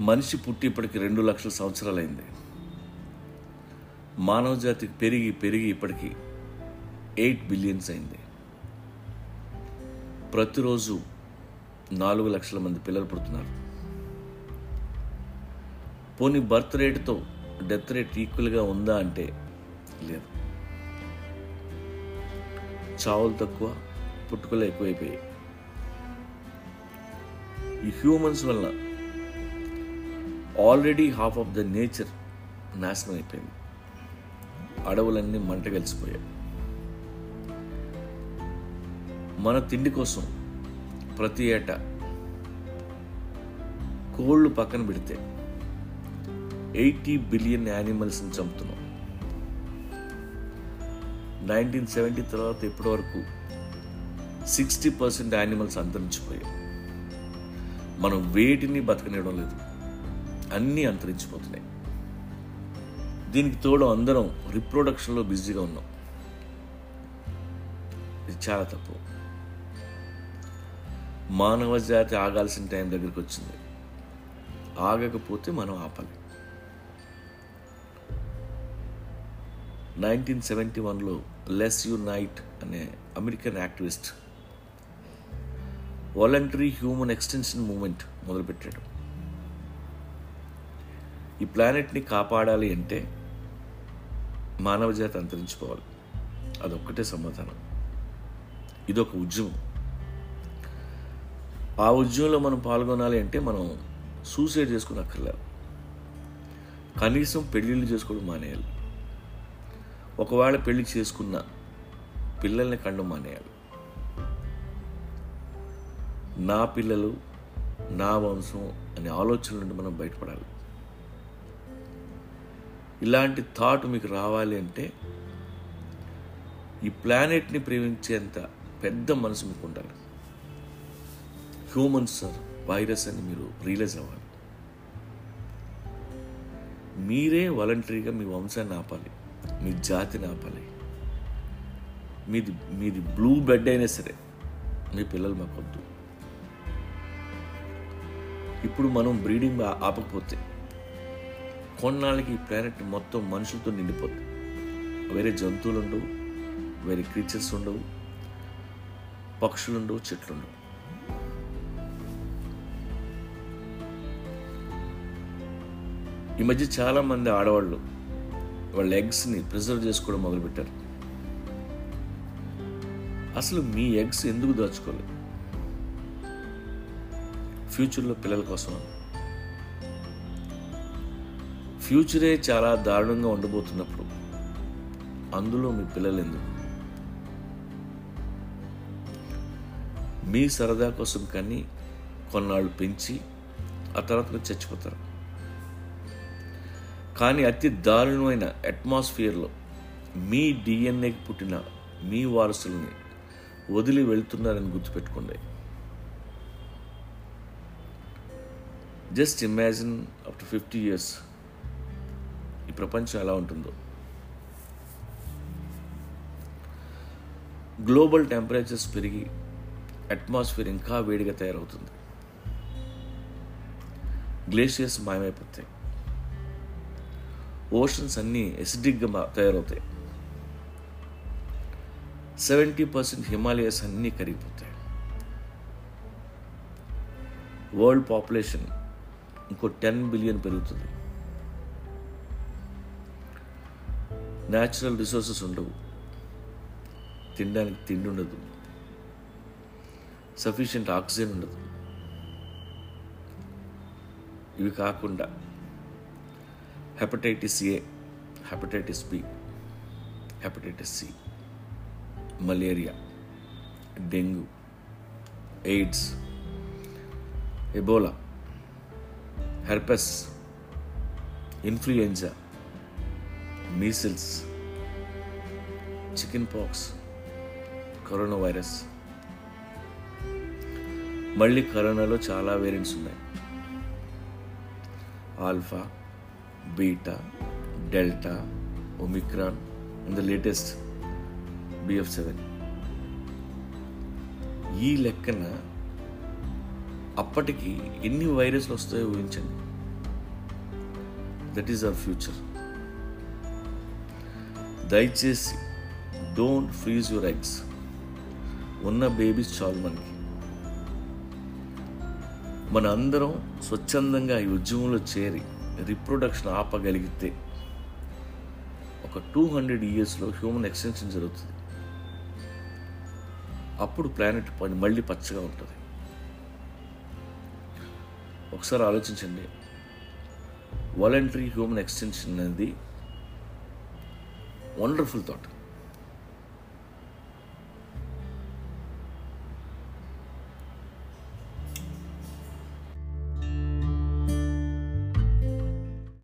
మనిషి పుట్టి ఇప్పటికి రెండు లక్షల సంవత్సరాలైంది. మానవ జాతికి పెరిగి పెరిగి ఇప్పటికి ఎయిట్ బిలియన్స్ అయింది. ప్రతిరోజు నాలుగు లక్షల మంది పిల్లలు పుడుతున్నారు. పోనీ బర్త్ రేట్తో డెత్ రేట్ ఈక్వల్గా ఉందా అంటే లేదు. చావులు తక్కువ పుట్టుకలు ఎక్కువైపోయాయి. ఈ హ్యూమన్స్ వల్ల already half of the nature నాశనం అయిపోయింది. అడవులన్నీ మంట కలిసిపోయాయి. మన తిండి కోసం ప్రతి ఏటా కోళ్ళు పక్కన పెడితే ఎయిటీ బిలియన్ యానిమల్స్ని చంపుతున్నాం. నైన్టీన్ సెవెంటీ తర్వాత ఇప్పటి వరకు సిక్స్టీ పర్సెంట్ యానిమల్స్ అంతరించిపోయాయి. మనం వేటిని బతకనివ్వడం లేదు. అన్నీ అంతరించిపోతున్నాయి. దీనికి తోడు అందరం రిప్రొడక్షన్లో బిజీగా ఉన్నాం. ఇది చాలా తప్పు. మానవ జాతి ఆగాల్సిన టైం దగ్గరికి వచ్చింది. ఆగకపోతే మనం ఆపాలి. నైన్టీన్ సెవెంటీ వన్లో లెస్ యునైట్ అనే American activist voluntary human extinction movement మొదలుపెట్టాడు. ఈ ప్లానెట్ని కాపాడాలి అంటే మానవ జాతి అంతరించిపోవాలి. అదొక్కటే సమాధానం. ఇదొక ఉద్యమం. ఆ ఉద్యమంలో మనం పాల్గొనాలి అంటే మనం సూసైడ్ చేసుకుని అక్కర్లేదు. కనీసం పెళ్ళిళ్ళు చేసుకోవడం మానేయాలి. ఒకవేళ పెళ్ళి చేసుకున్న పిల్లల్ని కండం మానేయాలి. నా పిల్లలు నా వంశం అనే ఆలోచన నుండి మనం బయటపడాలి. ఇలాంటి థాట్ మీకు రావాలి అంటే ఈ ప్లానెట్ని ప్రేమించేంత పెద్ద మనసు మీకు ఉండాలి. హ్యూమన్స్ సార్ వైరస్ అని మీరు రియలైజ్ అవ్వాలి. మీరే వాలంటరీగా మీ వంశాన్ని ఆపాలి. మీ జాతిని ఆపాలి. మీది మీది బ్లూ బెడ్ అయినా సరే మీ పిల్లలు మాకు ఇప్పుడు మనం బ్రీడింగ్ ఆపకపోతే కొన్నాళ్ళకి ఈ ప్లానెట్ మొత్తం మనుషులతో నిండిపోతుంది వేరే జంతువులు ఉండవు వేరే క్రీచర్స్ ఉండవు పక్షులు ఉండవు చెట్లు ఉండవు ఈ మధ్య చాలా మంది ఆడవాళ్ళు వాళ్ళ ఎగ్స్ని ప్రిజర్వ్ చేసుకోవడం మొదలుపెట్టారు. అసలు మీ ఎగ్స్ ఎందుకు దాచుకోలేదు? ఫ్యూచర్లో పిల్లల కోసం ఫ్యూచరే చాలా దారుణంగా ఉండబోతున్నప్పుడు అందులో మీ పిల్లలు ఎందుకు? మీ సరదా కోసం కానీ కొన్నాళ్ళు పెంచి ఆ తర్వాత మీరు చచ్చిపోతారు. కానీ అతి దారుణమైన అట్మాస్ఫియర్లో మీ డిఎన్ఏకి పుట్టిన మీ వారసుల్ని వదిలి వెళ్తున్నారని గుర్తుపెట్టుకోండి. Just imagine after fifty years ప్రపంచం ఎలా ఉంటుందో. గ్లోబల్ టెంపరేచర్స్ పెరిగి అట్మాస్ఫియర్ ఇంకా వేడిగా తయారవుతుంది. గ్లేషియర్స్ మాయమైపోతాయి. ఓషన్స్ అన్నీ ఎసిడిక్గా తయారవుతాయి. సెవెంటీ పర్సెంట్ హిమాలయస్ అన్నీ కరిగిపోతాయి. వరల్డ్ పాపులేషన్ ఇంకో టెన్ బిలియన్ పెరుగుతుంది. న్యాచురల్ రిసోర్సెస్ ఉండవు. తినడానికి తిండి ఉండదు. సఫిషియంట్ ఆక్సిజన్ ఉండదు. ఇవి కాకుండా hepatitis A hepatitis B hepatitis C malaria dengue AIDS Ebola herpes influenza measles chicken pox corona virus మళ్ళీ కరోనాలో చాలా వేరియంట్స్ ఉన్నాయి. Alpha beta delta omicron and the latest BF seven ఈ లెక్కన అప్పటికి ఎన్ని వైరస్లు వస్తాయో ఊహించండి. దట్ ఈస్ అవర్ ఫ్యూచర్ దయచేసి డోంట్ ఫ్రీజ్ యువర్ ఎగ్స్. ఉన్న బేబీస్ చాలు మనకి. మన అందరం స్వచ్ఛందంగా ఈ ఉద్యమంలో చేరి రిప్రొడక్షన్ ఆపగలిగితే ఒక టూ హండ్రెడ్ ఇయర్స్లో హ్యూమన్ ఎక్స్టెన్షన్ జరుగుతుంది. అప్పుడు ప్లానెట్ మళ్ళీ పచ్చగా ఉంటుంది. ఒకసారి ఆలోచించండి. వాలంటరీ హ్యూమన్ ఎక్స్టెన్షన్ అనేది వండర్ఫుల్ థాట్